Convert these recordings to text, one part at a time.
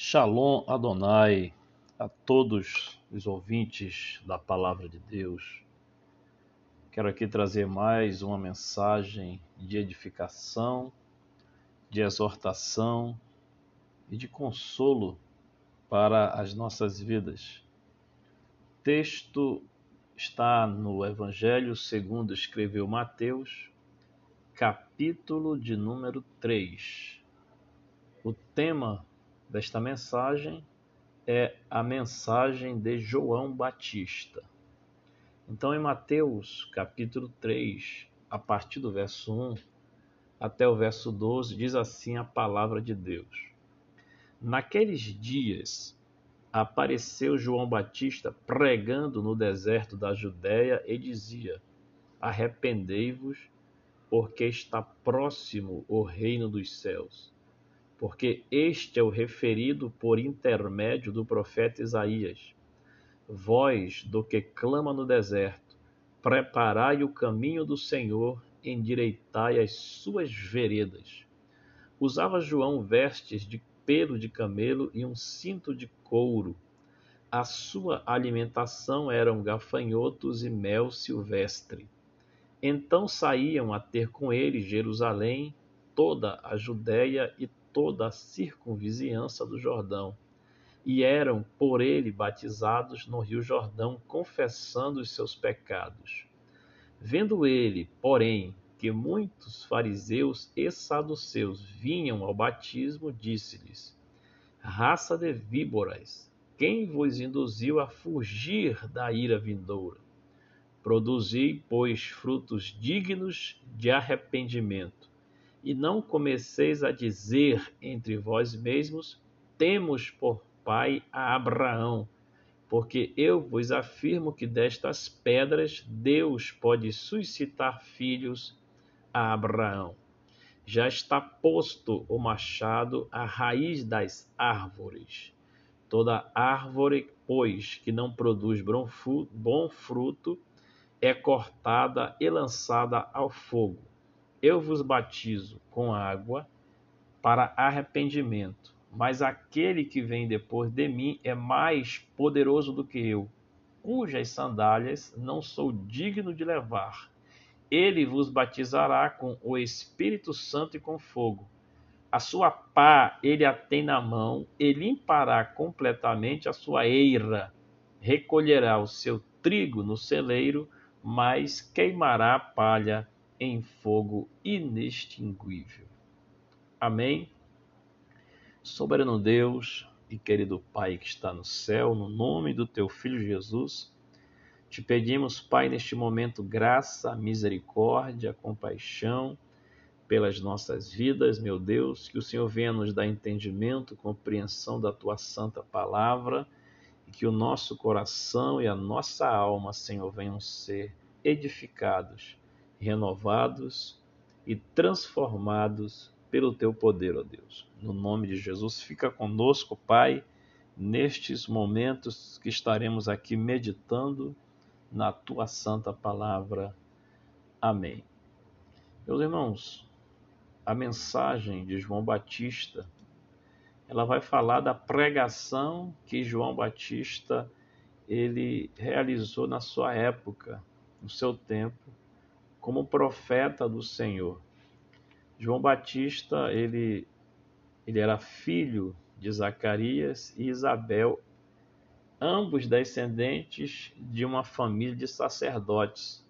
Shalom Adonai a todos os ouvintes da Palavra de Deus. Quero aqui trazer mais uma mensagem de edificação, de exortação e de consolo para as nossas vidas. O texto está no Evangelho segundo escreveu Mateus, capítulo de número 3. O tema desta mensagem é a mensagem de João Batista. Então, em Mateus capítulo 3, a partir do verso 1 até o verso 12, diz assim a palavra de Deus: Naqueles dias apareceu João Batista pregando no deserto da Judéia e dizia: Arrependei-vos, porque está próximo o reino dos céus porque este é o referido por intermédio do profeta Isaías. Voz do que clama no deserto, preparai o caminho do Senhor, endireitai as suas veredas. Usava João vestes de pelo de camelo e um cinto de couro. A sua alimentação eram gafanhotos e mel silvestre. Então saíam a ter com ele Jerusalém, toda a Judéia e toda a circunvizinhança do Jordão, e eram por ele batizados no rio Jordão, confessando os seus pecados. Vendo ele, porém, que muitos fariseus e saduceus vinham ao batismo, disse-lhes: Raça de víboras, quem vos induziu a fugir da ira vindoura? Produzi, pois, frutos dignos de arrependimento e não comeceis a dizer entre vós mesmos: Temos por pai a Abraão. Porque eu vos afirmo que destas pedras Deus pode suscitar filhos a Abraão. Já está posto o machado à raiz das árvores. Toda árvore, pois, que não produz bom fruto, é cortada e lançada ao fogo. Eu vos batizo com água para arrependimento, mas aquele que vem depois de mim é mais poderoso do que eu, cujas sandálias não sou digno de levar. Ele vos batizará com o Espírito Santo e com fogo. A sua pá ele a tem na mão, e limpará completamente a sua eira, recolherá o seu trigo no celeiro, mas queimará a palha em fogo inextinguível. Amém? Soberano Deus e querido Pai que está no céu, no nome do teu Filho Jesus, te pedimos, Pai, neste momento, graça, misericórdia, compaixão pelas nossas vidas, meu Deus, que o Senhor venha nos dar entendimento, compreensão da tua santa palavra e que o nosso coração e a nossa alma, Senhor, venham ser edificados renovados e transformados pelo teu poder, ó Deus. No nome de Jesus, fica conosco, Pai, nestes momentos que estaremos aqui meditando na tua santa palavra. Amém. Meus irmãos, a mensagem de João Batista, ela vai falar da pregação que João Batista ele realizou na sua época, no seu tempo, como profeta do Senhor. João Batista, ele, ele era filho de Zacarias e Isabel, ambos descendentes de uma família de sacerdotes.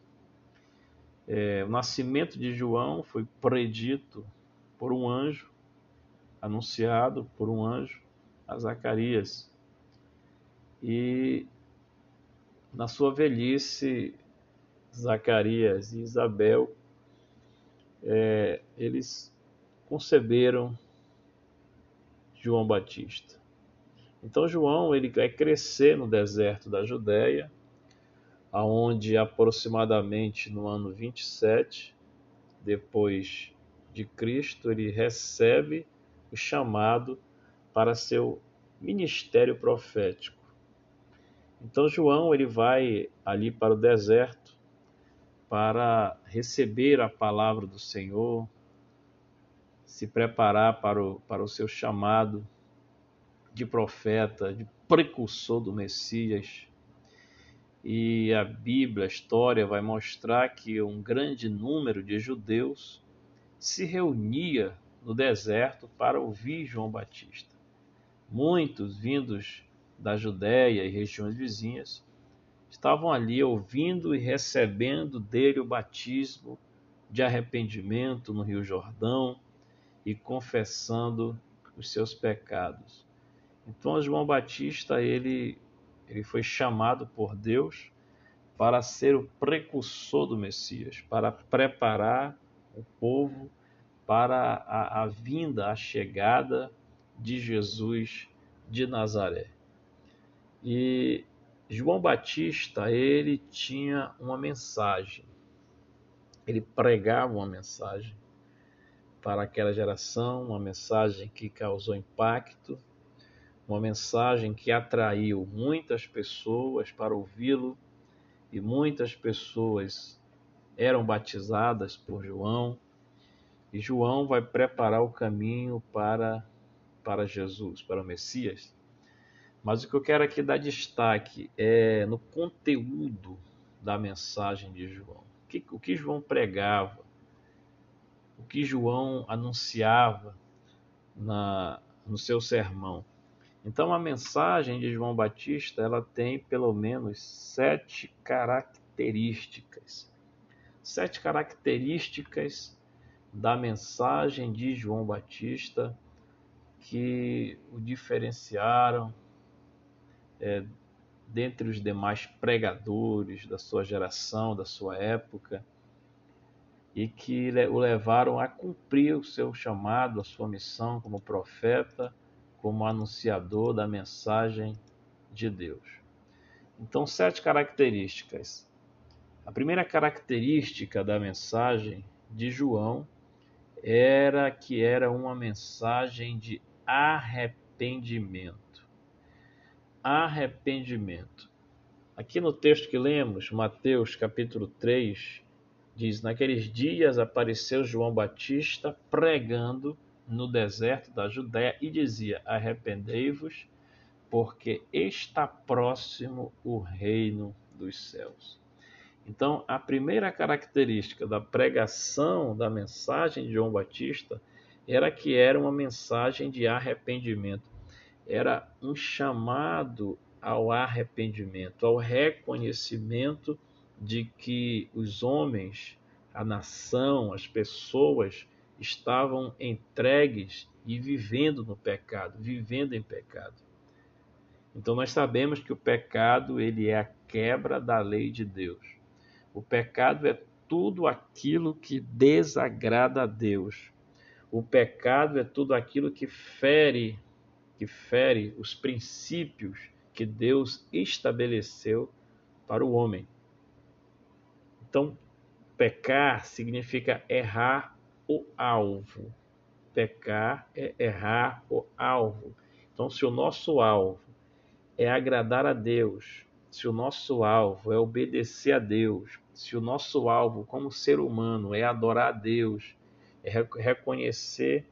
É, o nascimento de João foi predito por um anjo, anunciado por um anjo a Zacarias. E na sua velhice, Zacarias e Isabel, é, eles conceberam João Batista. Então João ele vai crescer no deserto da Judéia, aonde aproximadamente no ano 27 depois de Cristo ele recebe o chamado para seu ministério profético. Então João ele vai ali para o deserto para receber a palavra do Senhor, se preparar para o, para o seu chamado de profeta, de precursor do Messias. E a Bíblia, a história, vai mostrar que um grande número de judeus se reunia no deserto para ouvir João Batista. Muitos vindos da Judéia e regiões vizinhas estavam ali ouvindo e recebendo dele o batismo de arrependimento no Rio Jordão e confessando os seus pecados. Então João Batista ele ele foi chamado por Deus para ser o precursor do Messias, para preparar o povo para a, a vinda, a chegada de Jesus de Nazaré. E João Batista, ele tinha uma mensagem. Ele pregava uma mensagem para aquela geração, uma mensagem que causou impacto, uma mensagem que atraiu muitas pessoas para ouvi-lo e muitas pessoas eram batizadas por João. E João vai preparar o caminho para para Jesus, para o Messias. Mas o que eu quero aqui dar destaque é no conteúdo da mensagem de João. O que, o que João pregava, o que João anunciava na, no seu sermão. Então a mensagem de João Batista ela tem pelo menos sete características. Sete características da mensagem de João Batista que o diferenciaram é, dentre os demais pregadores da sua geração, da sua época, e que o levaram a cumprir o seu chamado, a sua missão como profeta, como anunciador da mensagem de Deus. Então, sete características. A primeira característica da mensagem de João era que era uma mensagem de arrependimento arrependimento. Aqui no texto que lemos, Mateus capítulo 3, diz: Naqueles dias apareceu João Batista pregando no deserto da Judéia e dizia: Arrependei-vos, porque está próximo o reino dos céus. Então, a primeira característica da pregação da mensagem de João Batista era que era uma mensagem de arrependimento era um chamado ao arrependimento, ao reconhecimento de que os homens, a nação, as pessoas estavam entregues e vivendo no pecado, vivendo em pecado. Então nós sabemos que o pecado ele é a quebra da lei de Deus. O pecado é tudo aquilo que desagrada a Deus. O pecado é tudo aquilo que fere que fere os princípios que Deus estabeleceu para o homem. Então, pecar significa errar o alvo. Pecar é errar o alvo. Então, se o nosso alvo é agradar a Deus, se o nosso alvo é obedecer a Deus, se o nosso alvo como ser humano é adorar a Deus, é reconhecer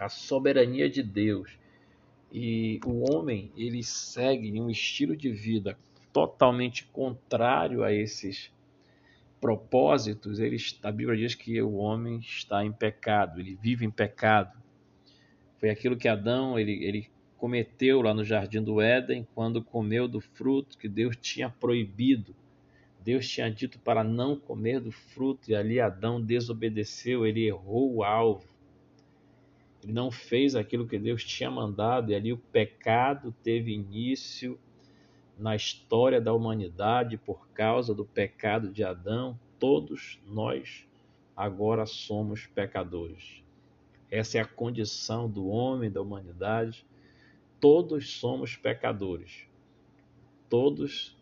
a soberania de Deus, e o homem, ele segue um estilo de vida totalmente contrário a esses propósitos. Ele, a Bíblia diz que o homem está em pecado, ele vive em pecado. Foi aquilo que Adão ele, ele cometeu lá no jardim do Éden quando comeu do fruto que Deus tinha proibido. Deus tinha dito para não comer do fruto e ali Adão desobedeceu, ele errou o alvo. Ele não fez aquilo que Deus tinha mandado, e ali o pecado teve início na história da humanidade por causa do pecado de Adão. Todos nós agora somos pecadores. Essa é a condição do homem, da humanidade. Todos somos pecadores. Todos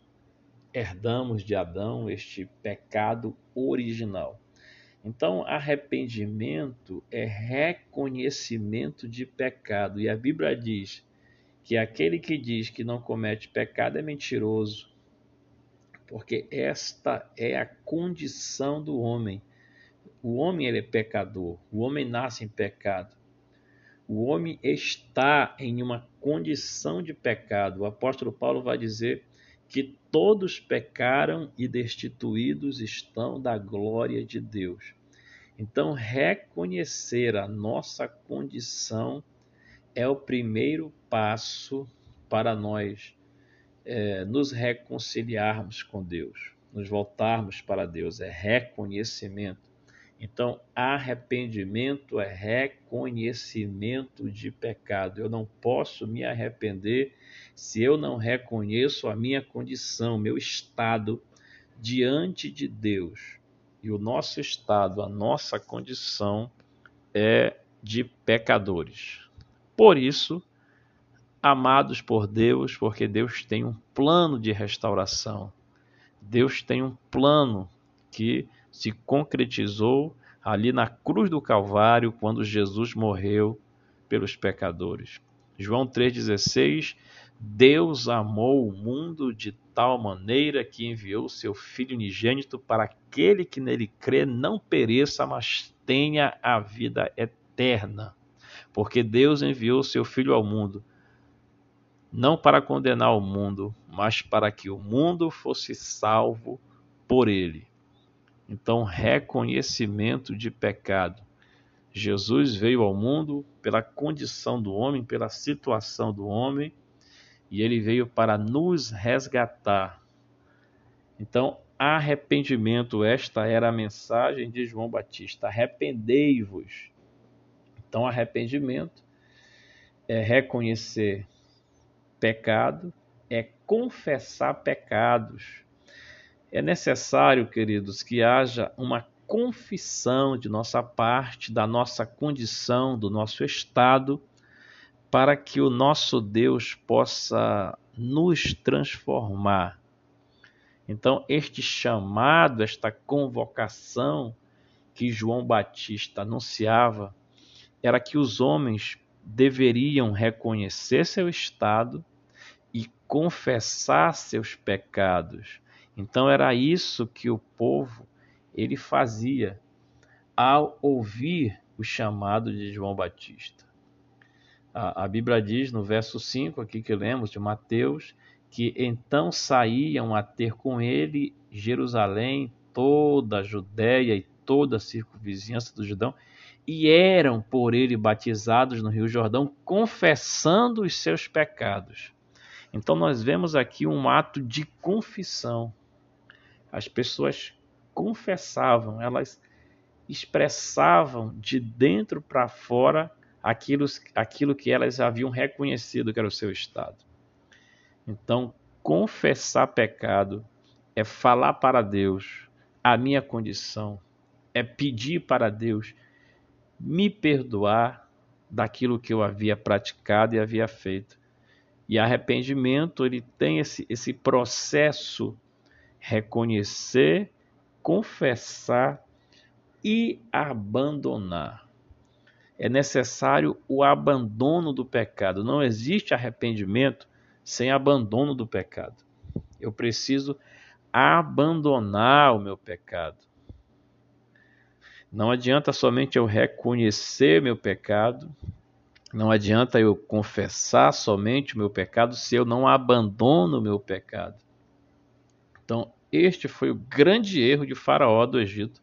herdamos de Adão este pecado original. Então, arrependimento é reconhecimento de pecado. E a Bíblia diz que aquele que diz que não comete pecado é mentiroso, porque esta é a condição do homem. O homem ele é pecador, o homem nasce em pecado. O homem está em uma condição de pecado. O apóstolo Paulo vai dizer que todos pecaram e destituídos estão da glória de Deus. Então, reconhecer a nossa condição é o primeiro passo para nós é, nos reconciliarmos com Deus, nos voltarmos para Deus. É reconhecimento. Então, arrependimento é reconhecimento de pecado. Eu não posso me arrepender se eu não reconheço a minha condição, meu estado diante de Deus. E o nosso estado, a nossa condição é de pecadores. Por isso, amados por Deus, porque Deus tem um plano de restauração. Deus tem um plano que se concretizou ali na cruz do Calvário, quando Jesus morreu pelos pecadores. João 3,16: Deus amou o mundo de tal maneira que enviou seu Filho unigênito para aquele que nele crê não pereça, mas tenha a vida eterna porque Deus enviou seu Filho ao mundo, não para condenar o mundo, mas para que o mundo fosse salvo por ele. Então, reconhecimento de pecado. Jesus veio ao mundo pela condição do homem, pela situação do homem, e ele veio para nos resgatar. Então, arrependimento, esta era a mensagem de João Batista: arrependei-vos então, arrependimento é reconhecer pecado, é confessar pecados. É necessário, queridos, que haja uma confissão de nossa parte, da nossa condição, do nosso estado, para que o nosso Deus possa nos transformar. Então, este chamado, esta convocação que João Batista anunciava, era que os homens deveriam reconhecer seu estado e confessar seus pecados. Então era isso que o povo ele fazia ao ouvir o chamado de João Batista. A, a Bíblia diz no verso 5 aqui que lemos de Mateus que então saíam a ter com ele Jerusalém, toda a Judéia e toda a circunvizinhança do Judão e eram por ele batizados no Rio Jordão, confessando os seus pecados. Então nós vemos aqui um ato de confissão. As pessoas confessavam, elas expressavam de dentro para fora aquilo, aquilo que elas haviam reconhecido que era o seu estado. Então, confessar pecado é falar para Deus a minha condição, é pedir para Deus me perdoar daquilo que eu havia praticado e havia feito. E arrependimento, ele tem esse, esse processo reconhecer, confessar e abandonar. É necessário o abandono do pecado. Não existe arrependimento sem abandono do pecado. Eu preciso abandonar o meu pecado. Não adianta somente eu reconhecer meu pecado, não adianta eu confessar somente o meu pecado se eu não abandono o meu pecado. Então, este foi o grande erro de Faraó do Egito.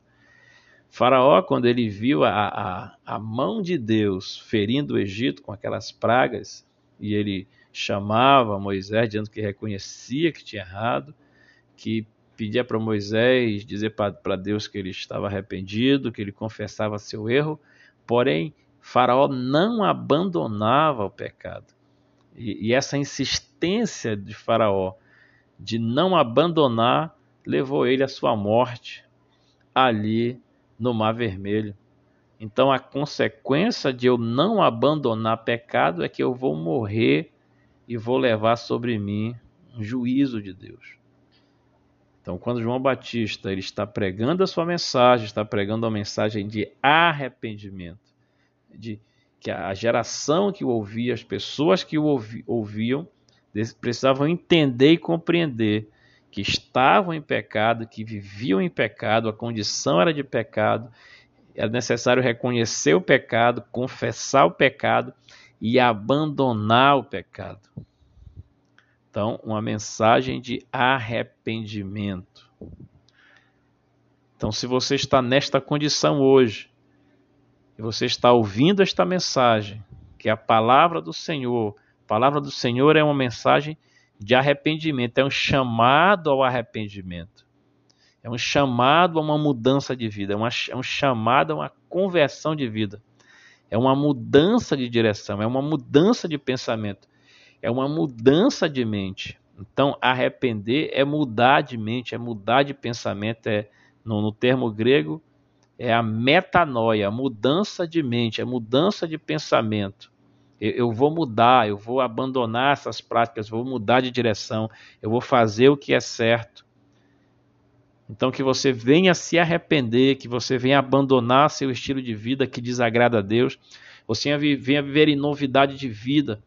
Faraó, quando ele viu a, a, a mão de Deus ferindo o Egito com aquelas pragas, e ele chamava Moisés, dizendo que reconhecia que tinha errado, que pedia para Moisés dizer para Deus que ele estava arrependido, que ele confessava seu erro, porém Faraó não abandonava o pecado. E, e essa insistência de Faraó de não abandonar levou ele à sua morte ali no Mar Vermelho. Então a consequência de eu não abandonar pecado é que eu vou morrer e vou levar sobre mim um juízo de Deus. Então, quando João Batista ele está pregando a sua mensagem, está pregando a mensagem de arrependimento, de que a geração que o ouvia, as pessoas que o ouvi, ouviam, precisavam entender e compreender que estavam em pecado, que viviam em pecado, a condição era de pecado, era necessário reconhecer o pecado, confessar o pecado e abandonar o pecado. Então, uma mensagem de arrependimento. Então, se você está nesta condição hoje, e você está ouvindo esta mensagem, que é a palavra do Senhor, a palavra do Senhor é uma mensagem de arrependimento, é um chamado ao arrependimento. É um chamado a uma mudança de vida, é, uma, é um chamado a uma conversão de vida. É uma mudança de direção, é uma mudança de pensamento, é uma mudança de mente. Então, arrepender é mudar de mente, é mudar de pensamento, é no, no termo grego é a metanoia, mudança de mente, a mudança de pensamento. Eu, vou mudar, eu vou abandonar essas práticas, vou mudar de direção, eu vou fazer o que é certo. Então que você venha se arrepender, que você venha abandonar seu estilo de vida que desagrada a Deus, você venha viver em novidade de vida.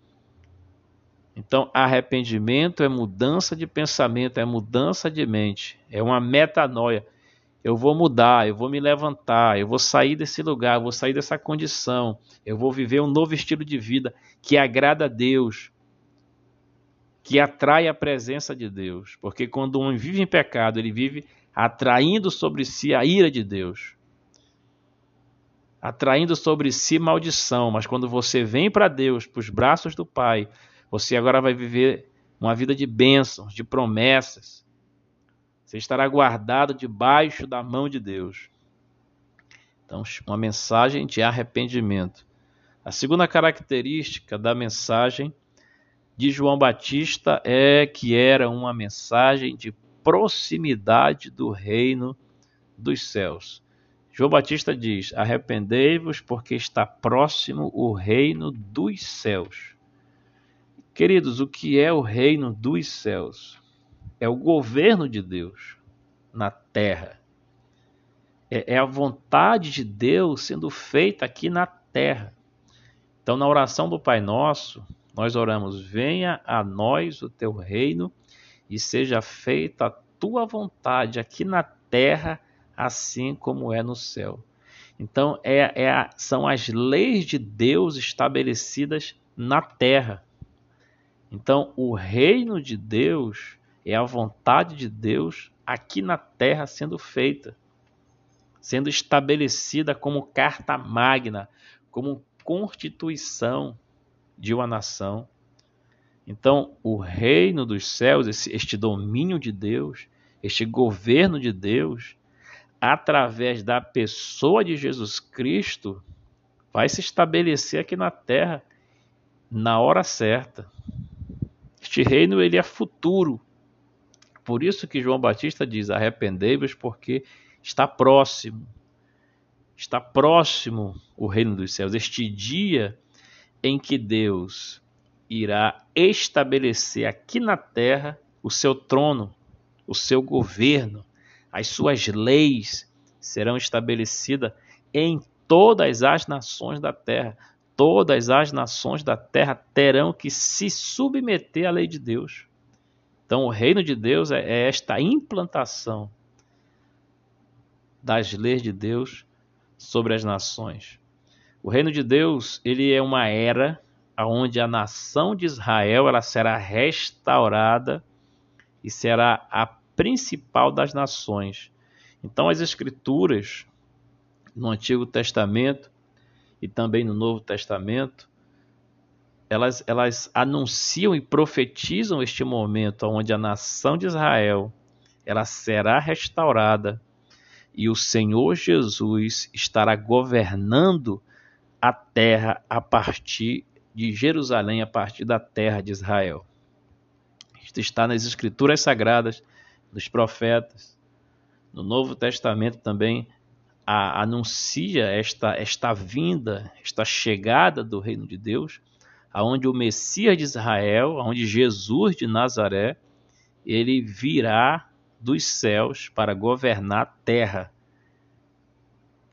Então, arrependimento é mudança de pensamento, é mudança de mente, é uma metanoia. Eu vou mudar, eu vou me levantar, eu vou sair desse lugar, eu vou sair dessa condição, eu vou viver um novo estilo de vida que agrada a Deus, que atrai a presença de Deus. Porque quando um vive em pecado, ele vive atraindo sobre si a ira de Deus, atraindo sobre si maldição. Mas quando você vem para Deus, para os braços do Pai, você agora vai viver uma vida de bênçãos, de promessas. Você estará guardado debaixo da mão de Deus. Então, uma mensagem de arrependimento. A segunda característica da mensagem de João Batista é que era uma mensagem de proximidade do reino dos céus. João Batista diz: Arrependei-vos, porque está próximo o reino dos céus. Queridos, o que é o reino dos céus? É o governo de Deus na terra. É, é a vontade de Deus sendo feita aqui na terra. Então, na oração do Pai Nosso, nós oramos: Venha a nós o teu reino e seja feita a tua vontade aqui na terra, assim como é no céu. Então, é, é são as leis de Deus estabelecidas na terra. Então, o reino de Deus é a vontade de Deus aqui na terra sendo feita, sendo estabelecida como carta magna, como constituição de uma nação. Então, o reino dos céus, esse, este domínio de Deus, este governo de Deus, através da pessoa de Jesus Cristo, vai se estabelecer aqui na terra na hora certa. Este reino ele é futuro. Por isso que João Batista diz: arrependei-vos, porque está próximo. Está próximo o reino dos céus. Este dia em que Deus irá estabelecer aqui na terra o seu trono, o seu governo, as suas leis serão estabelecidas em todas as nações da terra. Todas as nações da terra terão que se submeter à lei de Deus. Então, o reino de Deus é, é esta implantação das leis de Deus sobre as nações. O reino de Deus, ele é uma era onde a nação de Israel ela será restaurada e será a principal das nações. Então as escrituras no Antigo Testamento e também no Novo Testamento elas, elas anunciam e profetizam este momento onde a nação de Israel ela será restaurada e o Senhor Jesus estará governando a terra a partir de Jerusalém a partir da terra de Israel. Isto está nas Escrituras Sagradas, nos profetas. No Novo Testamento também a, anuncia esta, esta vinda, esta chegada do reino de Deus, aonde o Messias de Israel, aonde Jesus de Nazaré, ele virá dos céus para governar a terra.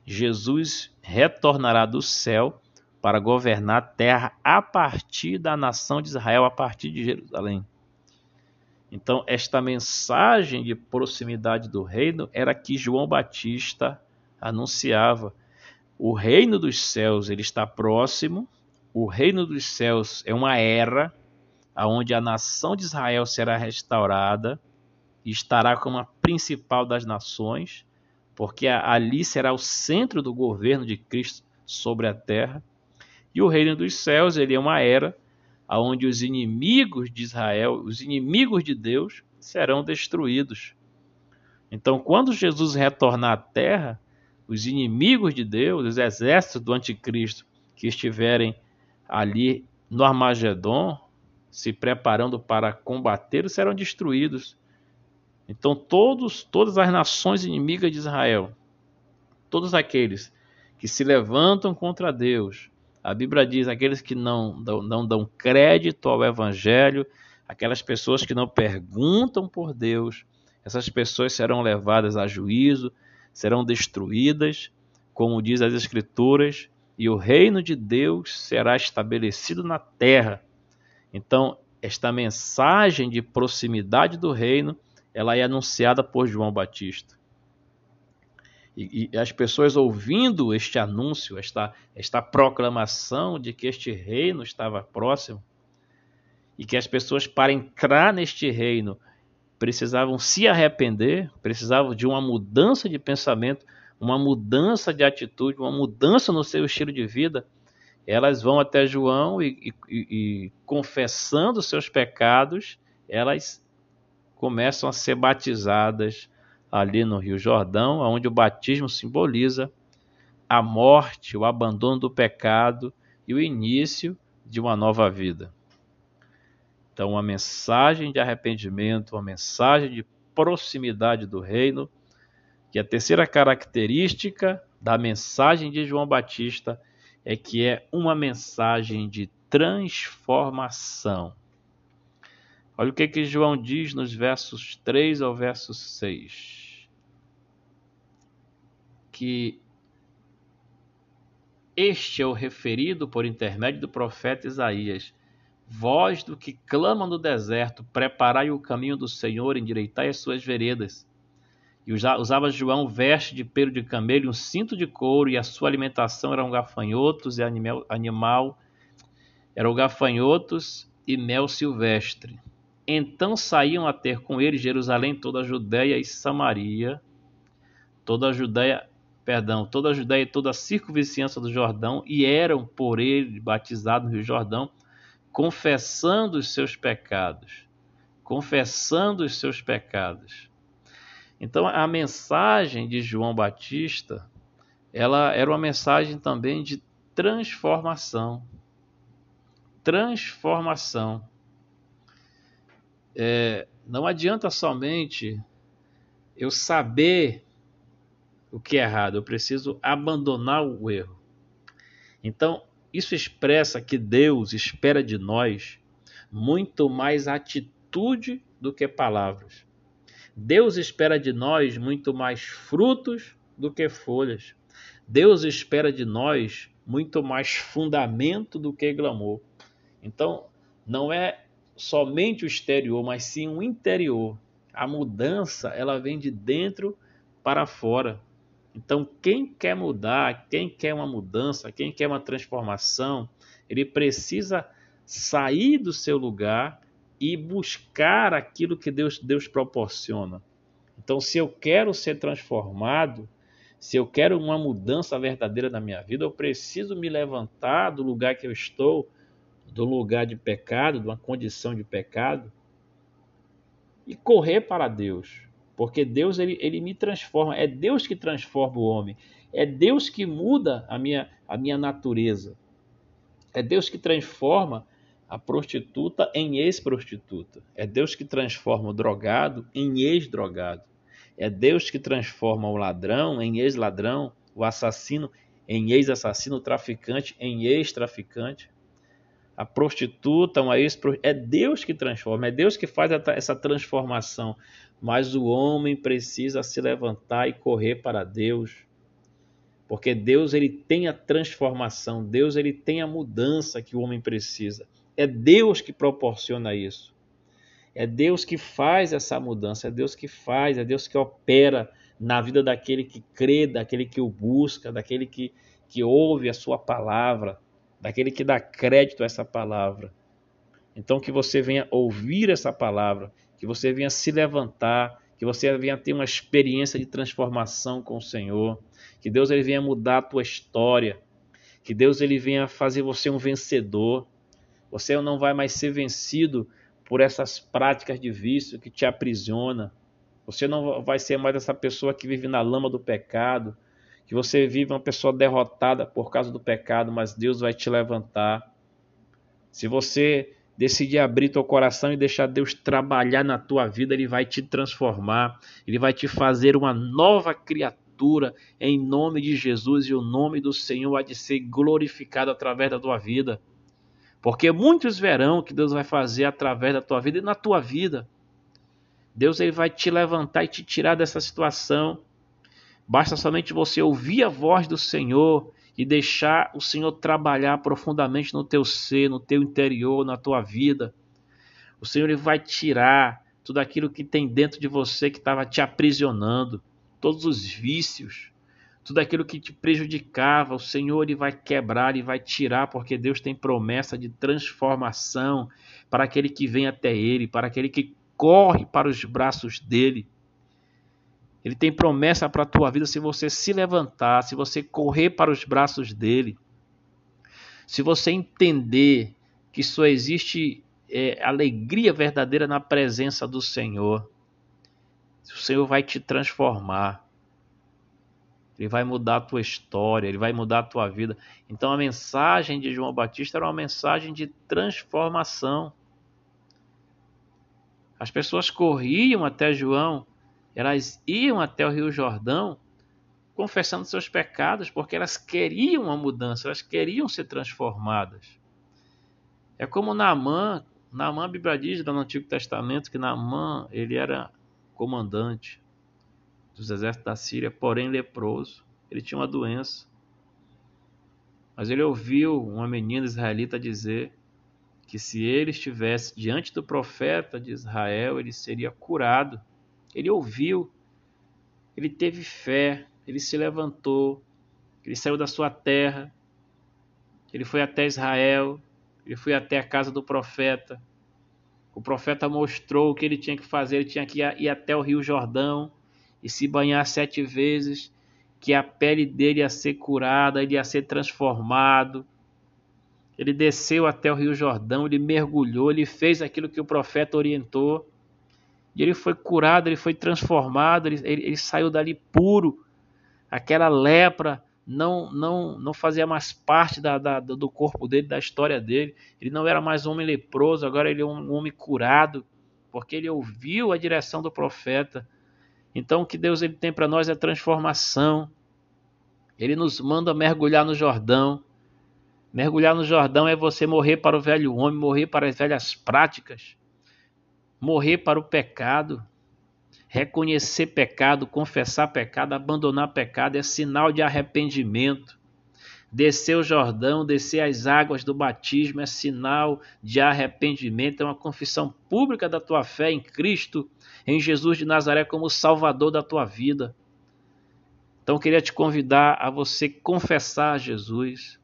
Jesus retornará do céu para governar a terra a partir da nação de Israel, a partir de Jerusalém. Então, esta mensagem de proximidade do reino era que João Batista anunciava. o reino dos céus ele está próximo. O reino dos céus é uma era aonde a nação de Israel será restaurada e estará como a principal das nações, porque ali será o centro do governo de Cristo sobre a terra. E o reino dos céus, ele é uma era aonde os inimigos de Israel, os inimigos de Deus, serão destruídos. Então, quando Jesus retornar à terra, os inimigos de Deus, os exércitos do anticristo que estiverem ali no Armagedon, se preparando para combater, serão destruídos. Então todos, todas as nações inimigas de Israel, todos aqueles que se levantam contra Deus, a Bíblia diz aqueles que não, não, não dão crédito ao Evangelho, aquelas pessoas que não perguntam por Deus, essas pessoas serão levadas a juízo, serão destruídas, como diz as Escrituras, e o reino de Deus será estabelecido na terra. Então, esta mensagem de proximidade do reino, ela é anunciada por João Batista. E, e, as pessoas ouvindo este anúncio, esta, esta proclamação de que este reino estava próximo, e que as pessoas, para entrar neste reino, precisavam se arrepender, precisavam de uma mudança de pensamento, uma mudança de atitude, uma mudança no seu estilo de vida, elas vão até João e, e, e confessando seus pecados, elas começam a ser batizadas ali no Rio Jordão, onde o batismo simboliza a morte, o abandono do pecado e o início de uma nova vida. Então, uma mensagem de arrependimento, uma mensagem de proximidade do reino, que a terceira característica da mensagem de João Batista é que é uma mensagem de transformação. Olha o que, que João diz nos versos 3 ao verso 6. Que este é o referido por intermédio do profeta Isaías. Vós do que clama no deserto, preparai o caminho do Senhor, endireitai as suas veredas. E usava João veste de pelo de camelo, um cinto de couro, e a sua alimentação eram gafanhotos e animal, animal eram gafanhotos e mel silvestre. Então saíam a ter com ele Jerusalém, toda a Judéia e Samaria, toda a Judéia, perdão, toda a Judéia e toda a circunvizinhança do Jordão, e eram por ele batizados no Rio Jordão, confessando os seus pecados, confessando os seus pecados. Então a mensagem de João Batista, ela era uma mensagem também de transformação. Transformação. É, não adianta somente eu saber o que é errado, eu preciso abandonar o erro. Então, isso expressa que Deus espera de nós muito mais atitude do que palavras. Deus espera de nós muito mais frutos do que folhas. Deus espera de nós muito mais fundamento do que glamour. Então, não é somente o exterior, mas sim o interior. A mudança, ela vem de dentro para fora. Então, quem quer mudar, quem quer uma mudança, quem quer uma transformação, ele precisa sair do seu lugar e buscar aquilo que Deus, Deus proporciona. Então, se eu quero ser transformado, se eu quero uma mudança verdadeira na minha vida, eu preciso me levantar do lugar que eu estou do lugar de pecado, de uma condição de pecado, e correr para Deus. Porque Deus ele, ele me transforma, é Deus que transforma o homem, é Deus que muda a minha, a minha natureza, é Deus que transforma a prostituta em ex-prostituta, é Deus que transforma o drogado em ex-drogado, é Deus que transforma o ladrão em ex-ladrão, o assassino em ex-assassino, o traficante em ex-traficante a prostituta, uma ex é Deus que transforma, é Deus que faz essa transformação. Mas o homem precisa se levantar e correr para Deus. Porque Deus ele tem a transformação, Deus ele tem a mudança que o homem precisa. É Deus que proporciona isso. É Deus que faz essa mudança, é Deus que faz, é Deus que opera na vida daquele que crê, daquele que o busca, daquele que, que ouve a sua palavra, daquele que dá crédito a essa palavra. Então que você venha ouvir essa palavra, que você venha se levantar, que você venha ter uma experiência de transformação com o Senhor, que Deus ele venha mudar a tua história, que Deus ele venha fazer você um vencedor. Você não vai mais ser vencido por essas práticas de vício que te aprisiona. Você não vai ser mais essa pessoa que vive na lama do pecado, que você vive uma pessoa derrotada por causa do pecado, mas Deus vai te levantar. Se você decidir abrir teu coração e deixar Deus trabalhar na tua vida, ele vai te transformar, ele vai te fazer uma nova criatura em nome de Jesus e o nome do Senhor há de ser glorificado através da tua vida. Porque muitos verão o que Deus vai fazer através da tua vida e na tua vida. Deus ele vai te levantar e te tirar dessa situação. Basta somente você ouvir a voz do Senhor e deixar o Senhor trabalhar profundamente no teu ser, no teu interior, na tua vida. O Senhor ele vai tirar tudo aquilo que tem dentro de você que estava te aprisionando, todos os vícios, tudo aquilo que te prejudicava, o Senhor vai quebrar e vai tirar, porque Deus tem promessa de transformação para aquele que vem até Ele, para aquele que corre para os braços dele. Ele tem promessa para a tua vida se você se levantar, se você correr para os braços dele. Se você entender que só existe é, alegria verdadeira na presença do Senhor. O Senhor vai te transformar. Ele vai mudar a tua história, ele vai mudar a tua vida. Então a mensagem de João Batista era uma mensagem de transformação. As pessoas corriam até João, elas iam até o Rio Jordão confessando seus pecados, porque elas queriam uma mudança, elas queriam ser transformadas. É como Naamã, Naamã a Bíblia diz no Antigo Testamento que Naamã, ele era comandante dos exércitos da Síria, porém leproso. Ele tinha uma doença. Mas ele ouviu uma menina israelita dizer que se ele estivesse diante do profeta de Israel, ele seria curado. Ele ouviu, ele teve fé, ele se levantou, ele saiu da sua terra, ele foi até Israel, ele foi até a casa do profeta. O profeta mostrou o que ele tinha que fazer, ele tinha que ir até o Rio Jordão, e se banhar sete vezes, que a pele dele ia ser curada, ele ia ser transformado. Ele desceu até o Rio Jordão, ele mergulhou, ele fez aquilo que o profeta orientou. E ele foi curado, ele foi transformado, ele, ele, ele saiu dali puro. Aquela lepra não não não fazia mais parte da, da, do corpo dele, da história dele. Ele não era mais um homem leproso, agora ele é um homem curado, porque ele ouviu a direção do profeta. Então, o que Deus ele tem para nós é transformação. Ele nos manda mergulhar no Jordão. Mergulhar no Jordão é você morrer para o velho homem, morrer para as velhas práticas, morrer para o pecado. Reconhecer pecado, confessar pecado, abandonar pecado é sinal de arrependimento. Descer o Jordão, descer as águas do batismo é sinal de arrependimento, é uma confissão pública da tua fé em Cristo em Jesus de Nazaré como Salvador da tua vida. Então eu queria te convidar a você confessar a Jesus,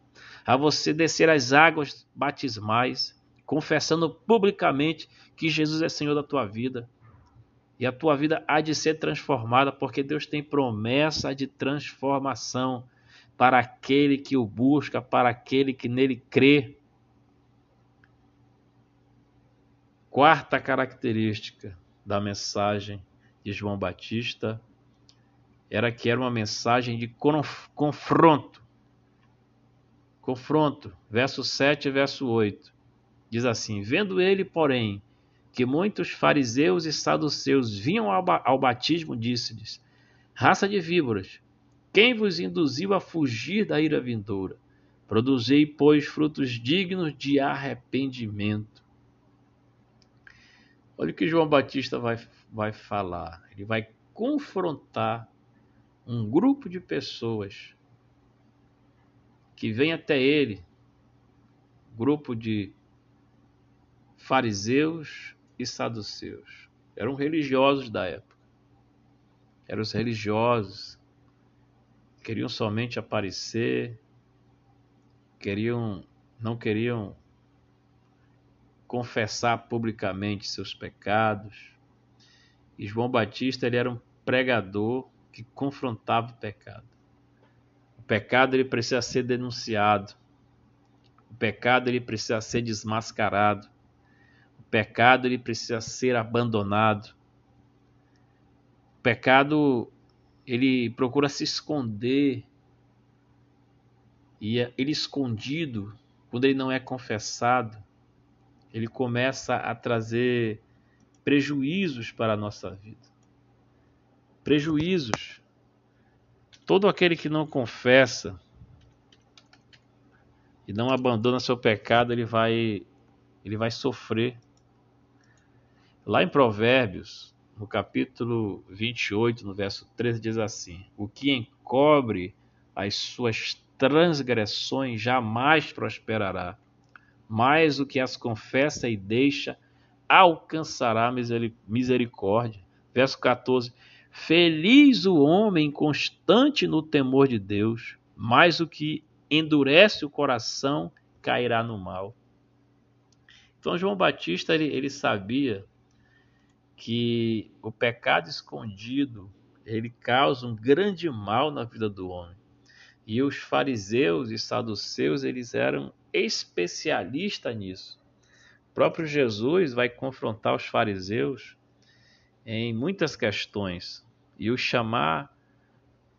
a você descer as águas batismais, confessando publicamente que Jesus é Senhor da tua vida. E a tua vida há de ser transformada, porque Deus tem promessa de transformação para aquele que o busca, para aquele que nele crê. Quarta característica: da mensagem de João Batista era que era uma mensagem de confronto. Confronto, verso 7 e verso 8. Diz assim: Vendo ele, porém, que muitos fariseus e saduceus vinham ao batismo, disse-lhes: Raça de víboras, quem vos induziu a fugir da ira vindoura? Produzei, pois, frutos dignos de arrependimento. Olha o que João Batista vai, vai falar. Ele vai confrontar um grupo de pessoas que vem até ele, grupo de fariseus e saduceus. Eram religiosos da época. Eram os religiosos. Queriam somente aparecer, queriam, não queriam confessar publicamente seus pecados. E João Batista ele era um pregador que confrontava o pecado. O pecado ele precisa ser denunciado. O pecado ele precisa ser desmascarado. O pecado ele precisa ser abandonado. O pecado ele procura se esconder e ele escondido, quando ele não é confessado, ele começa a trazer prejuízos para a nossa vida. Prejuízos. Todo aquele que não confessa e não abandona seu pecado, ele vai ele vai sofrer. Lá em Provérbios, no capítulo 28, no verso 13 diz assim: O que encobre as suas transgressões jamais prosperará, mas o que as confessa e deixa alcançará misericórdia. Verso 14: Feliz o homem constante no temor de Deus, mas o que endurece o coração cairá no mal. Então João Batista ele, ele sabia que o pecado escondido ele causa um grande mal na vida do homem. E os fariseus e saduceus, eles eram especialistas nisso. O próprio Jesus vai confrontar os fariseus em muitas questões e os chamar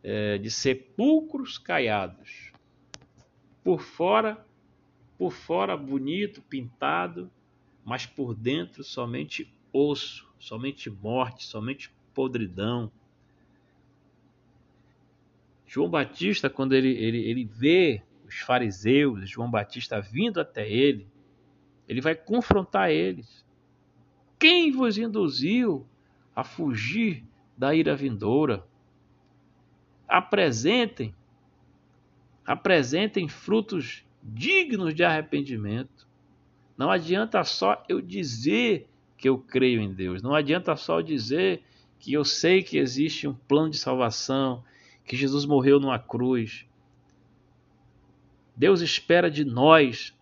é, de sepulcros caiados. Por fora, por fora bonito, pintado, mas por dentro somente osso, somente morte, somente podridão. João Batista, quando ele, ele, ele vê os fariseus, João Batista vindo até ele, ele vai confrontar eles. Quem vos induziu a fugir da ira vindoura? Apresentem, apresentem frutos dignos de arrependimento. Não adianta só eu dizer que eu creio em Deus. Não adianta só eu dizer que eu sei que existe um plano de salvação, que Jesus morreu numa cruz. Deus espera de nós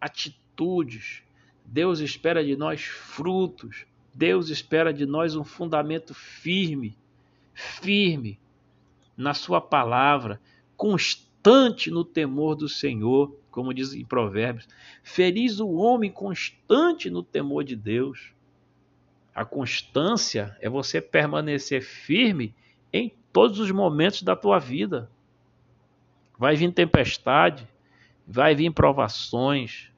atitudes. Deus espera de nós frutos. Deus espera de nós um fundamento firme, firme na Sua palavra, constante no temor do Senhor, como diz em Provérbios. Feliz o homem constante no temor de Deus. A constância é você permanecer firme em todos os momentos da tua vida. Vai vir tempestade, vai vir provações,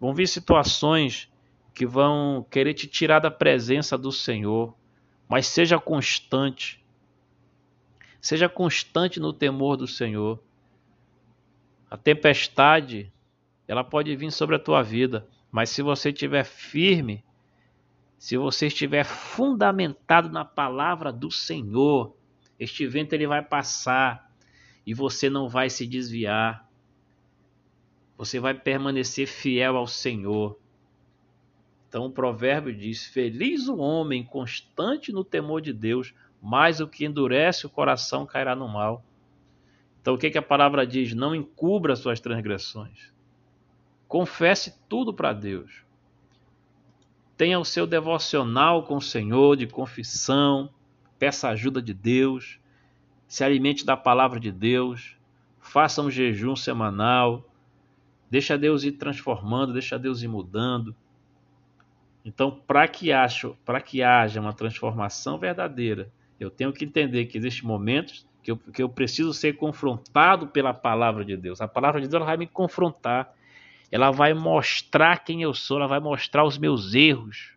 vão vir situações que vão querer te tirar da presença do Senhor, mas seja constante. Seja constante no temor do Senhor. A tempestade, ela pode vir sobre a tua vida, mas se você estiver firme, se você estiver fundamentado na palavra do Senhor, este vento ele vai passar e você não vai se desviar. Você vai permanecer fiel ao Senhor. Então o provérbio diz: Feliz o homem constante no temor de Deus, mas o que endurece o coração cairá no mal. Então o que, que a palavra diz? Não encubra suas transgressões. Confesse tudo para Deus. Tenha o seu devocional com o Senhor de confissão, peça ajuda de Deus, se alimente da palavra de Deus, faça um jejum semanal, deixa Deus ir transformando, deixa Deus ir mudando. Então, para que, que haja uma transformação verdadeira, eu tenho que entender que existem momentos que eu, que eu preciso ser confrontado pela palavra de Deus. A palavra de Deus vai me confrontar, ela vai mostrar quem eu sou, ela vai mostrar os meus erros,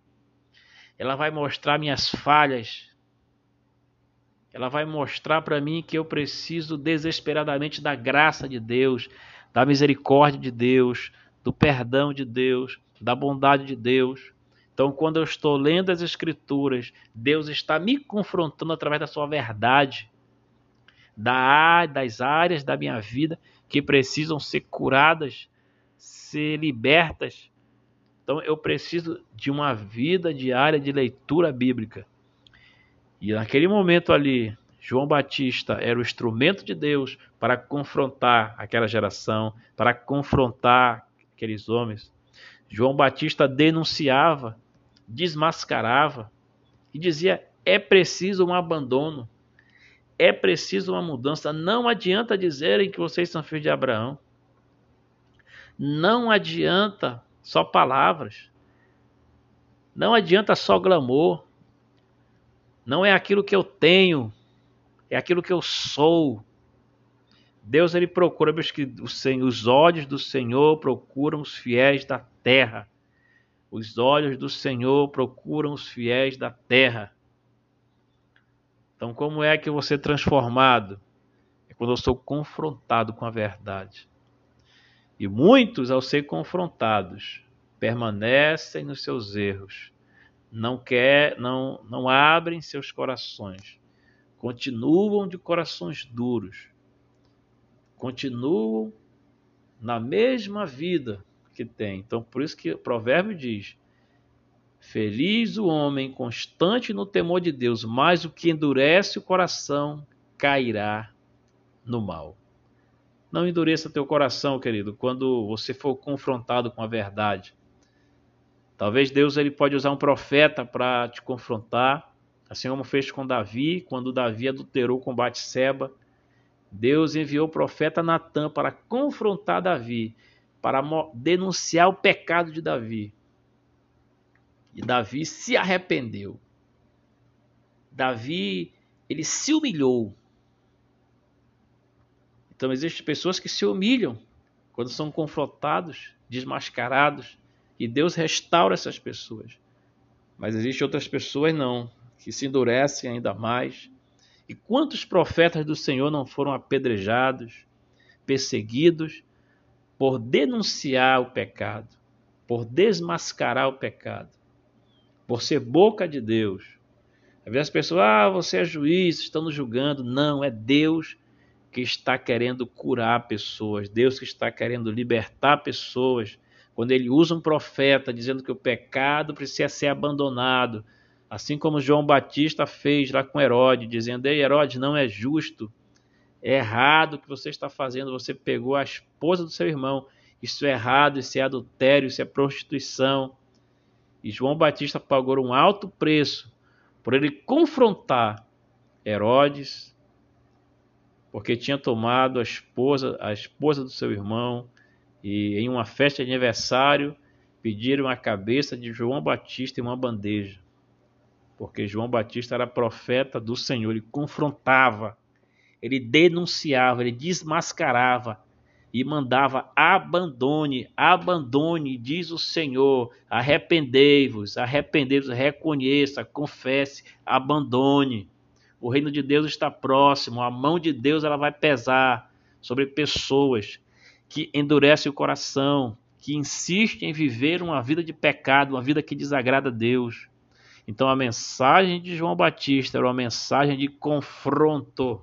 ela vai mostrar minhas falhas, ela vai mostrar para mim que eu preciso desesperadamente da graça de Deus, da misericórdia de Deus, do perdão de Deus, da bondade de Deus. Então, quando eu estou lendo as Escrituras, Deus está me confrontando através da sua verdade, das áreas da minha vida que precisam ser curadas, ser libertas. Então, eu preciso de uma vida diária de leitura bíblica. E naquele momento ali, João Batista era o instrumento de Deus para confrontar aquela geração, para confrontar aqueles homens. João Batista denunciava, desmascarava e dizia: é preciso um abandono, é preciso uma mudança. Não adianta dizerem que vocês são filhos de Abraão. Não adianta só palavras. Não adianta só glamour. Não é aquilo que eu tenho, é aquilo que eu sou. Deus ele procura, meus que os olhos do Senhor procuram os fiéis da terra. Os olhos do Senhor procuram os fiéis da terra. Então, como é que eu vou ser transformado? É quando eu sou confrontado com a verdade. E muitos, ao ser confrontados, permanecem nos seus erros, não quer, não, não abrem seus corações, continuam de corações duros, continuam na mesma vida que tem. Então, por isso que o provérbio diz: Feliz o homem constante no temor de Deus, mas o que endurece o coração cairá no mal. Não endureça teu coração, querido, quando você for confrontado com a verdade. Talvez Deus ele pode usar um profeta para te confrontar, assim como fez com Davi, quando Davi adulterou com Batseba. Deus enviou o profeta Natan para confrontar Davi, para denunciar o pecado de Davi. E Davi se arrependeu. Davi, ele se humilhou. Então existem pessoas que se humilham quando são confrontados, desmascarados, e Deus restaura essas pessoas. Mas existem outras pessoas não, que se endurecem ainda mais. E quantos profetas do Senhor não foram apedrejados, perseguidos por denunciar o pecado, por desmascarar o pecado, por ser boca de Deus. Às vezes as pessoas, ah, você é juiz, estão nos julgando. Não, é Deus que está querendo curar pessoas, Deus que está querendo libertar pessoas quando ele usa um profeta dizendo que o pecado precisa ser abandonado, assim como João Batista fez lá com Herodes, dizendo: Ei, Herodes, não é justo, é errado o que você está fazendo, você pegou a esposa do seu irmão, isso é errado, isso é adultério, isso é prostituição. E João Batista pagou um alto preço por ele confrontar Herodes, porque tinha tomado a esposa, a esposa do seu irmão, e em uma festa de aniversário pediram a cabeça de João Batista em uma bandeja. Porque João Batista era profeta do Senhor, ele confrontava, ele denunciava, ele desmascarava e mandava: abandone, abandone, diz o Senhor, arrependei-vos, arrependei-vos, reconheça, confesse, abandone. O reino de Deus está próximo, a mão de Deus ela vai pesar sobre pessoas que endurece o coração, que insiste em viver uma vida de pecado, uma vida que desagrada a Deus. Então a mensagem de João Batista era uma mensagem de confronto.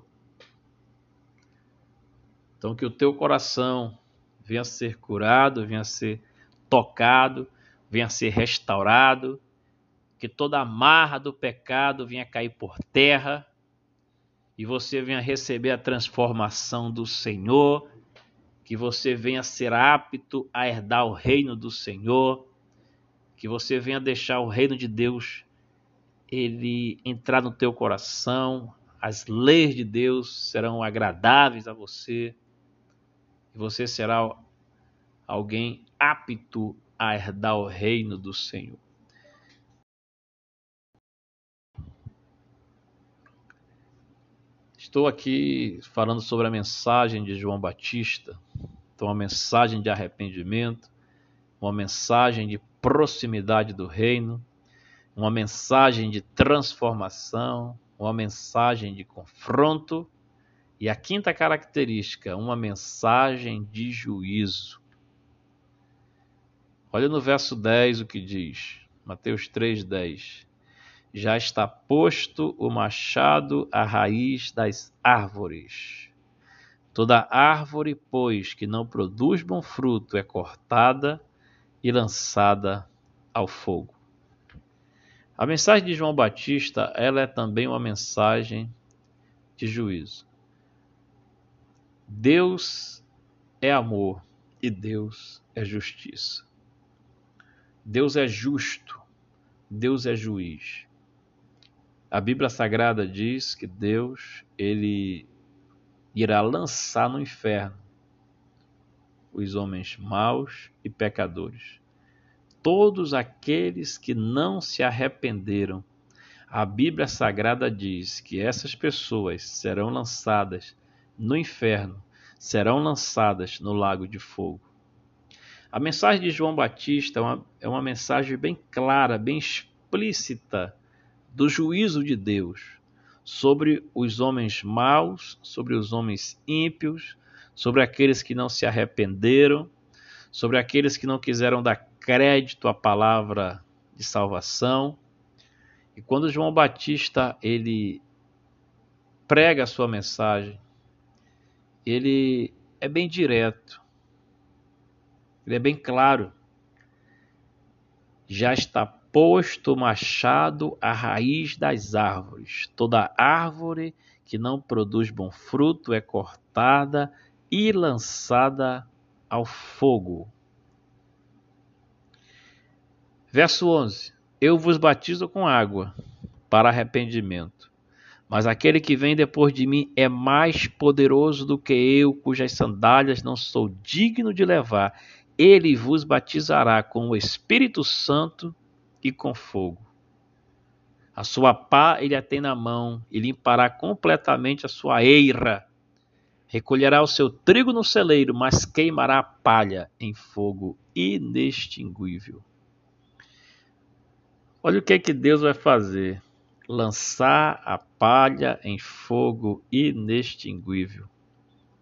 Então que o teu coração venha a ser curado, venha a ser tocado, venha a ser restaurado, que toda a marra do pecado venha a cair por terra e você venha receber a transformação do Senhor que você venha ser apto a herdar o reino do Senhor, que você venha deixar o reino de Deus ele entrar no teu coração, as leis de Deus serão agradáveis a você, e você será alguém apto a herdar o reino do Senhor. Estou aqui falando sobre a mensagem de João Batista, então uma mensagem de arrependimento, uma mensagem de proximidade do reino, uma mensagem de transformação, uma mensagem de confronto. E a quinta característica, uma mensagem de juízo. Olha no verso 10 o que diz, Mateus 3:10 já está posto o machado à raiz das árvores. Toda árvore, pois, que não produz bom fruto é cortada e lançada ao fogo. A mensagem de João Batista, ela é também uma mensagem de juízo. Deus é amor e Deus é justiça. Deus é justo, Deus é juiz. A Bíblia Sagrada diz que Deus ele irá lançar no inferno os homens maus e pecadores. Todos aqueles que não se arrependeram. A Bíblia Sagrada diz que essas pessoas serão lançadas no inferno, serão lançadas no lago de fogo. A mensagem de João Batista é uma, é uma mensagem bem clara, bem explícita do juízo de Deus sobre os homens maus, sobre os homens ímpios, sobre aqueles que não se arrependeram, sobre aqueles que não quiseram dar crédito à palavra de salvação. E quando João Batista ele prega a sua mensagem, ele é bem direto. Ele é bem claro. Já está posto machado à raiz das árvores. Toda árvore que não produz bom fruto é cortada e lançada ao fogo. Verso 11: Eu vos batizo com água para arrependimento, mas aquele que vem depois de mim é mais poderoso do que eu, cujas sandálias não sou digno de levar. Ele vos batizará com o Espírito Santo e com fogo. A sua pá ele a tem na mão e limpará completamente a sua eira. Recolherá o seu trigo no celeiro, mas queimará a palha em fogo inextinguível. Olha o que, é que Deus vai fazer: lançar a palha em fogo inextinguível.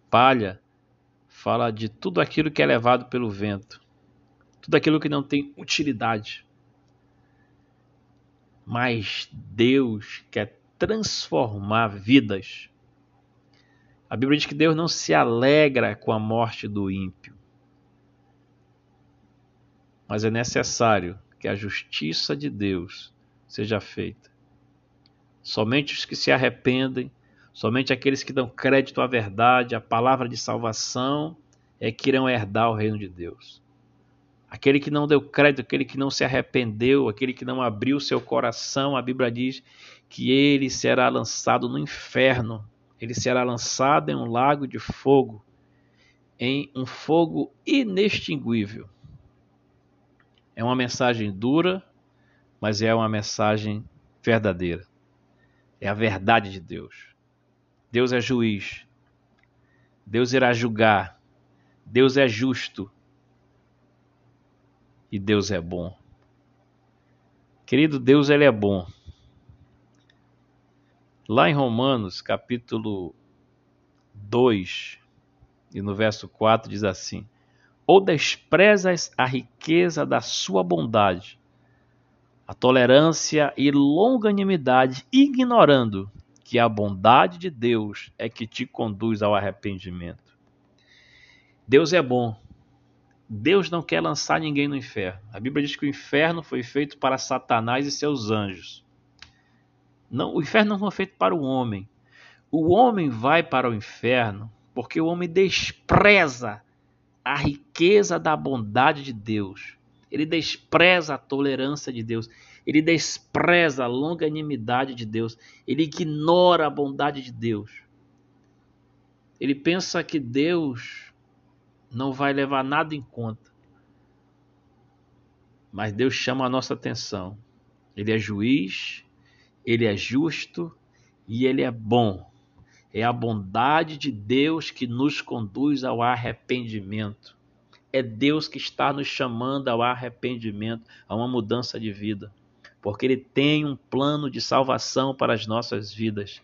Palha fala de tudo aquilo que é levado pelo vento, tudo aquilo que não tem utilidade. Mas Deus quer transformar vidas. A Bíblia diz que Deus não se alegra com a morte do ímpio. Mas é necessário que a justiça de Deus seja feita. Somente os que se arrependem, somente aqueles que dão crédito à verdade, à palavra de salvação, é que irão herdar o reino de Deus. Aquele que não deu crédito, aquele que não se arrependeu, aquele que não abriu seu coração, a Bíblia diz que ele será lançado no inferno, ele será lançado em um lago de fogo, em um fogo inextinguível. É uma mensagem dura, mas é uma mensagem verdadeira. É a verdade de Deus. Deus é juiz. Deus irá julgar. Deus é justo. E Deus é bom. Querido, Deus ele é bom. Lá em Romanos, capítulo 2, e no verso 4 diz assim: ou desprezas a riqueza da sua bondade, a tolerância e longanimidade, ignorando que a bondade de Deus é que te conduz ao arrependimento. Deus é bom. Deus não quer lançar ninguém no inferno. A Bíblia diz que o inferno foi feito para Satanás e seus anjos. Não, o inferno não foi feito para o homem. O homem vai para o inferno porque o homem despreza a riqueza da bondade de Deus. Ele despreza a tolerância de Deus. Ele despreza a longanimidade de Deus. Ele ignora a bondade de Deus. Ele pensa que Deus não vai levar nada em conta. Mas Deus chama a nossa atenção. Ele é juiz, ele é justo e ele é bom. É a bondade de Deus que nos conduz ao arrependimento. É Deus que está nos chamando ao arrependimento, a uma mudança de vida. Porque Ele tem um plano de salvação para as nossas vidas.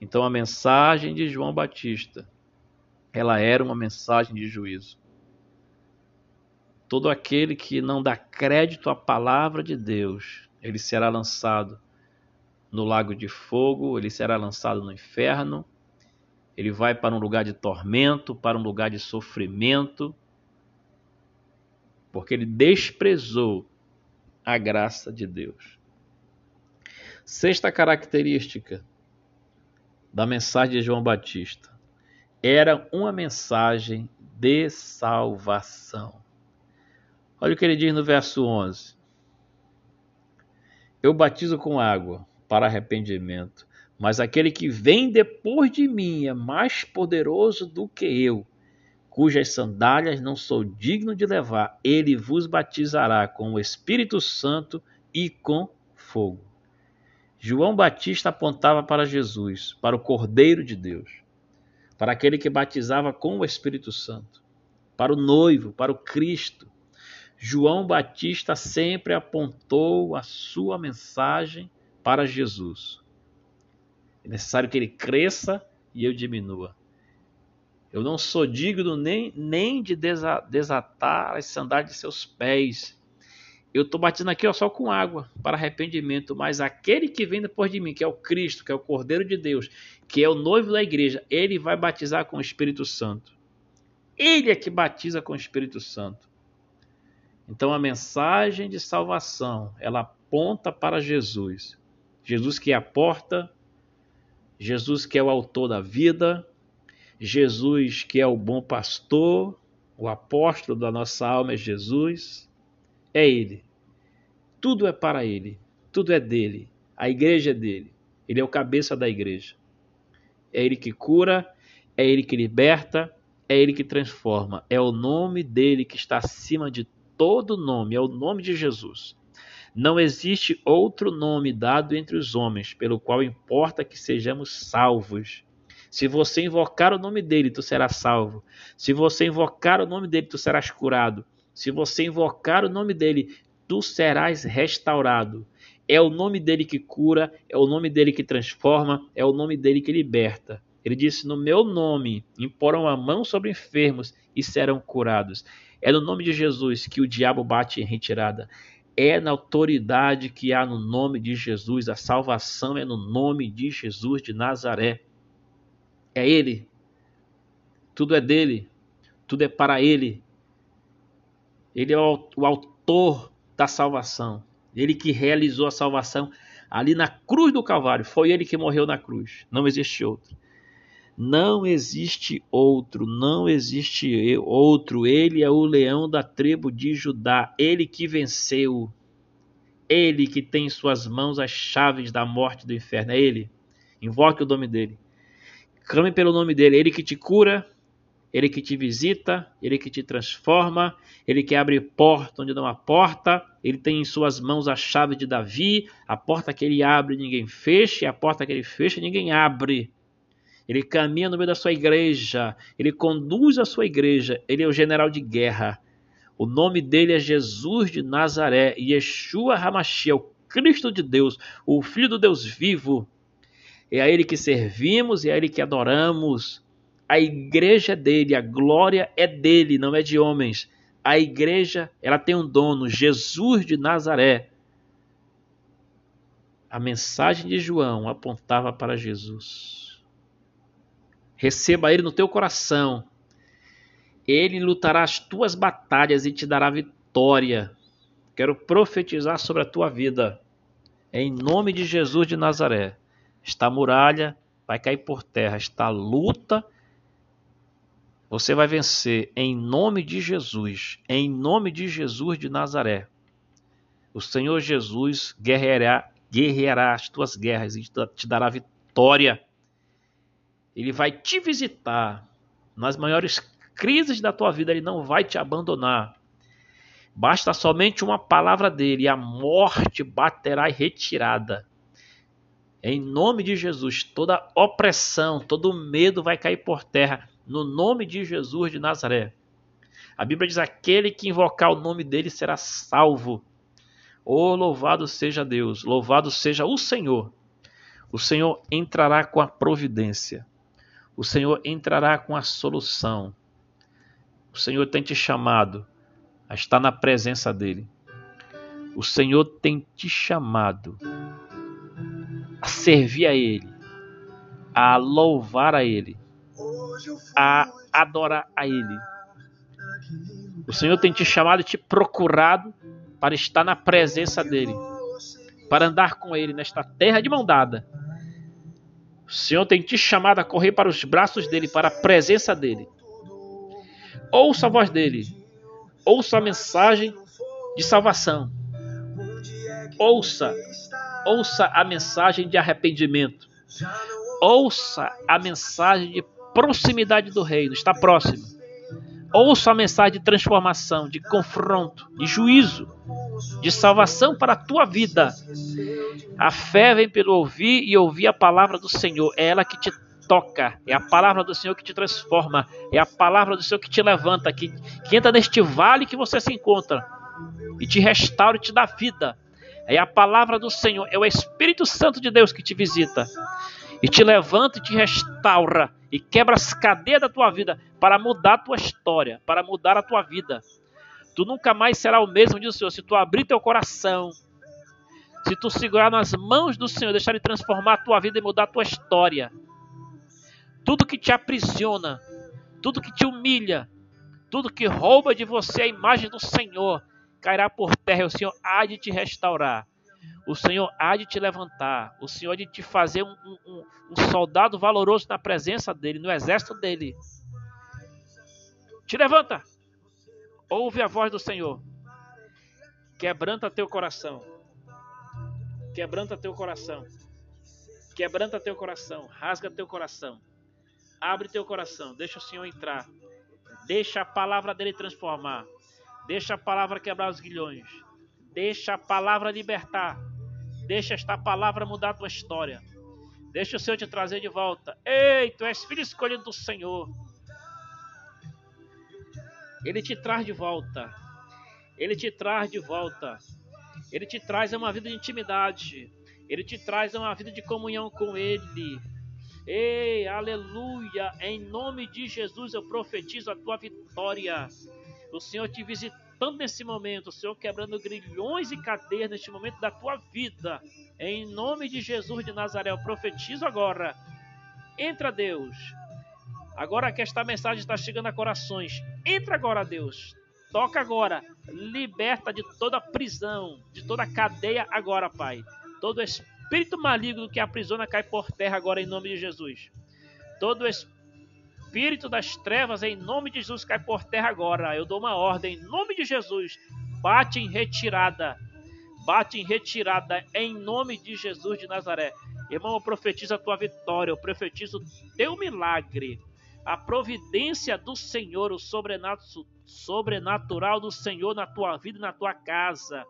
Então a mensagem de João Batista, ela era uma mensagem de juízo. Todo aquele que não dá crédito à palavra de Deus, ele será lançado no lago de fogo, ele será lançado no inferno, ele vai para um lugar de tormento, para um lugar de sofrimento, porque ele desprezou a graça de Deus. Sexta característica da mensagem de João Batista. Era uma mensagem de salvação. Olha o que ele diz no verso 11: Eu batizo com água para arrependimento, mas aquele que vem depois de mim é mais poderoso do que eu, cujas sandálias não sou digno de levar. Ele vos batizará com o Espírito Santo e com fogo. João Batista apontava para Jesus, para o Cordeiro de Deus, para aquele que batizava com o Espírito Santo, para o noivo, para o Cristo. João Batista sempre apontou a sua mensagem para Jesus. É necessário que ele cresça e eu diminua. Eu não sou digno nem, nem de desatar as sandálias de seus pés. Eu estou batendo aqui ó, só com água para arrependimento, mas aquele que vem depois de mim, que é o Cristo, que é o Cordeiro de Deus, que é o noivo da igreja, ele vai batizar com o Espírito Santo. Ele é que batiza com o Espírito Santo. Então a mensagem de salvação, ela aponta para Jesus. Jesus que é a porta, Jesus que é o autor da vida, Jesus que é o bom pastor, o apóstolo da nossa alma é Jesus. É ele. Tudo é para ele, tudo é dele. A igreja é dele. Ele é o cabeça da igreja. É ele que cura, é ele que liberta, é ele que transforma. É o nome dele que está acima de todo nome, é o nome de Jesus. Não existe outro nome dado entre os homens pelo qual importa que sejamos salvos. Se você invocar o nome dele, tu serás salvo. Se você invocar o nome dele, tu serás curado. Se você invocar o nome dele, tu serás restaurado. É o nome dele que cura, é o nome dele que transforma, é o nome dele que liberta. Ele disse: No meu nome imporam a mão sobre enfermos e serão curados. É no nome de Jesus que o diabo bate em retirada. É na autoridade que há no nome de Jesus. A salvação é no nome de Jesus de Nazaré. É Ele. Tudo é dele. Tudo é para Ele. Ele é o autor da salvação. Ele que realizou a salvação ali na cruz do Calvário. Foi ele que morreu na cruz. Não existe outro. Não existe outro, não existe outro. Ele é o leão da tribo de Judá, ele que venceu. Ele que tem em suas mãos as chaves da morte do inferno. É ele. Invoque o nome dele. Clame pelo nome dele. Ele que te cura, ele que te visita, ele que te transforma, ele que abre porta onde não há porta, ele tem em suas mãos a chave de Davi, a porta que ele abre ninguém fecha, e a porta que ele fecha ninguém abre. Ele caminha no meio da sua igreja, ele conduz a sua igreja, ele é o general de guerra. O nome dele é Jesus de Nazaré, Yeshua Hamashia, o Cristo de Deus, o Filho do Deus vivo. É a ele que servimos é a ele que adoramos. A igreja é dele, a glória é dele, não é de homens. A igreja, ela tem um dono, Jesus de Nazaré. A mensagem de João apontava para Jesus. Receba ele no teu coração. Ele lutará as tuas batalhas e te dará vitória. Quero profetizar sobre a tua vida. Em nome de Jesus de Nazaré. Esta muralha vai cair por terra. Esta luta você vai vencer em nome de Jesus. Em nome de Jesus de Nazaré. O Senhor Jesus guerreará, guerreará as tuas guerras e te dará vitória. Ele vai te visitar nas maiores crises da tua vida, ele não vai te abandonar. Basta somente uma palavra dele e a morte baterá em retirada. Em nome de Jesus, toda opressão, todo medo vai cair por terra, no nome de Jesus de Nazaré. A Bíblia diz: aquele que invocar o nome dele será salvo. Oh, louvado seja Deus, louvado seja o Senhor. O Senhor entrará com a providência o Senhor entrará com a solução. O Senhor tem te chamado a estar na presença dEle. O Senhor tem te chamado a servir a Ele, a louvar a Ele, a adorar a Ele. O Senhor tem te chamado e te procurado para estar na presença dEle, para andar com Ele nesta terra de mão dada O Senhor tem te chamado a correr para os braços dele, para a presença dele. Ouça a voz dele. Ouça a mensagem de salvação. Ouça, ouça a mensagem de arrependimento. Ouça a mensagem de proximidade do reino, está próximo. Ouça a mensagem de transformação, de confronto, de juízo, de salvação para a tua vida. A fé vem pelo ouvir e ouvir a palavra do Senhor. É ela que te toca, é a palavra do Senhor que te transforma, é a palavra do Senhor que te levanta, que, que entra neste vale que você se encontra e te restaura e te dá vida. É a palavra do Senhor, é o Espírito Santo de Deus que te visita e te levanta e te restaura e quebra as cadeias da tua vida para mudar a tua história, para mudar a tua vida. Tu nunca mais será o mesmo, diz o Senhor, se tu abrir teu coração, se tu segurar nas mãos do Senhor, deixar Ele transformar a tua vida e mudar a tua história. Tudo que te aprisiona, tudo que te humilha, tudo que rouba de você a imagem do Senhor, cairá por terra e o Senhor há de te restaurar. O Senhor há de te levantar. O Senhor há de te fazer um, um, um soldado valoroso na presença dele, no exército dele. Te levanta. Ouve a voz do Senhor. Quebranta teu coração. Quebranta teu coração. Quebranta teu coração. Rasga teu coração. Abre teu coração. Deixa o Senhor entrar. Deixa a palavra dele transformar. Deixa a palavra quebrar os guilhões. Deixa a palavra libertar. Deixa esta palavra mudar a tua história. Deixa o Senhor te trazer de volta. Ei, tu és filho escolhido do Senhor. Ele te traz de volta. Ele te traz de volta. Ele te traz uma vida de intimidade. Ele te traz uma vida de comunhão com Ele. Ei, aleluia! Em nome de Jesus eu profetizo a tua vitória o Senhor te visitando nesse momento, Senhor quebrando grilhões e cadeias neste momento da tua vida. Em nome de Jesus de Nazaré, eu profetizo agora. Entra, Deus. Agora que esta mensagem está chegando a corações, entra agora, Deus. Toca agora. Liberta de toda prisão, de toda cadeia agora, Pai. Todo espírito maligno que aprisiona cai por terra agora em nome de Jesus. Todo espírito espírito das trevas, em nome de Jesus, cai por terra agora. Eu dou uma ordem, em nome de Jesus. Bate em retirada. Bate em retirada, em nome de Jesus de Nazaré. Irmão, eu profetizo a tua vitória, eu profetizo teu milagre. A providência do Senhor, o sobrenatural do Senhor na tua vida e na tua casa.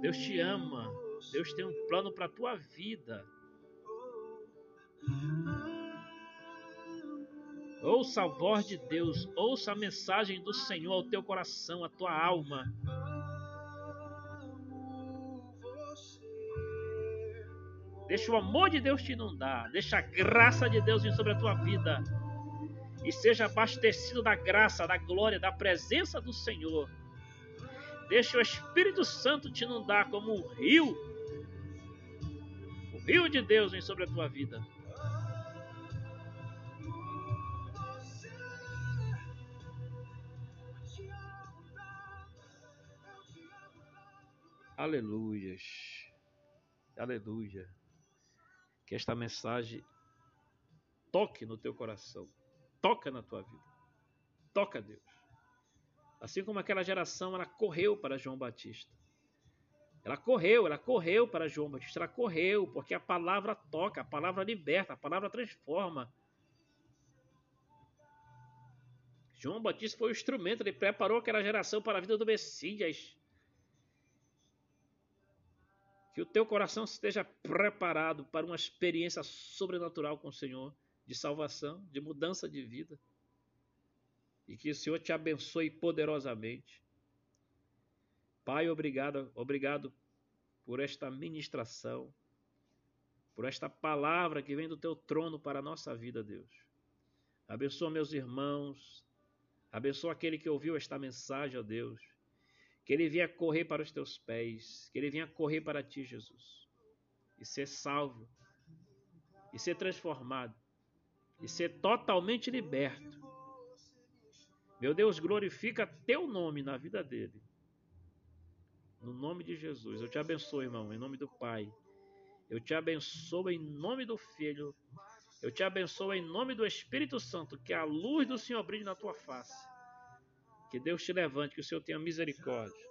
Deus te ama. Deus tem um plano para a tua vida. Ouça a voz de Deus, ouça a mensagem do Senhor ao teu coração, à tua alma. Deixa o amor de Deus te inundar, deixa a graça de Deus vir sobre a tua vida. E seja abastecido da graça, da glória, da presença do Senhor. Deixa o Espírito Santo te inundar como um rio rio de Deus vem sobre a tua vida. Aleluias. Aleluia. Que esta mensagem toque no teu coração. Toca na tua vida. Toca, Deus. Assim como aquela geração, ela correu para João Batista. Ela correu, ela correu para João Batista, ela correu, porque a palavra toca, a palavra liberta, a palavra transforma. João Batista foi o instrumento, ele preparou aquela geração para a vida do Messias. Que o teu coração esteja preparado para uma experiência sobrenatural com o Senhor, de salvação, de mudança de vida. E que o Senhor te abençoe poderosamente. Pai, obrigado, obrigado por esta ministração, por esta palavra que vem do teu trono para a nossa vida, Deus. Abençoa meus irmãos, abençoa aquele que ouviu esta mensagem, ó Deus. Que ele venha correr para os teus pés, que ele venha correr para ti, Jesus, e ser salvo, e ser transformado, e ser totalmente liberto. Meu Deus, glorifica teu nome na vida dele no nome de Jesus. Eu te abençoo, irmão, em nome do Pai. Eu te abençoo em nome do Filho. Eu te abençoo em nome do Espírito Santo. Que a luz do Senhor brilhe na tua face. Que Deus te levante, que o Senhor tenha misericórdia.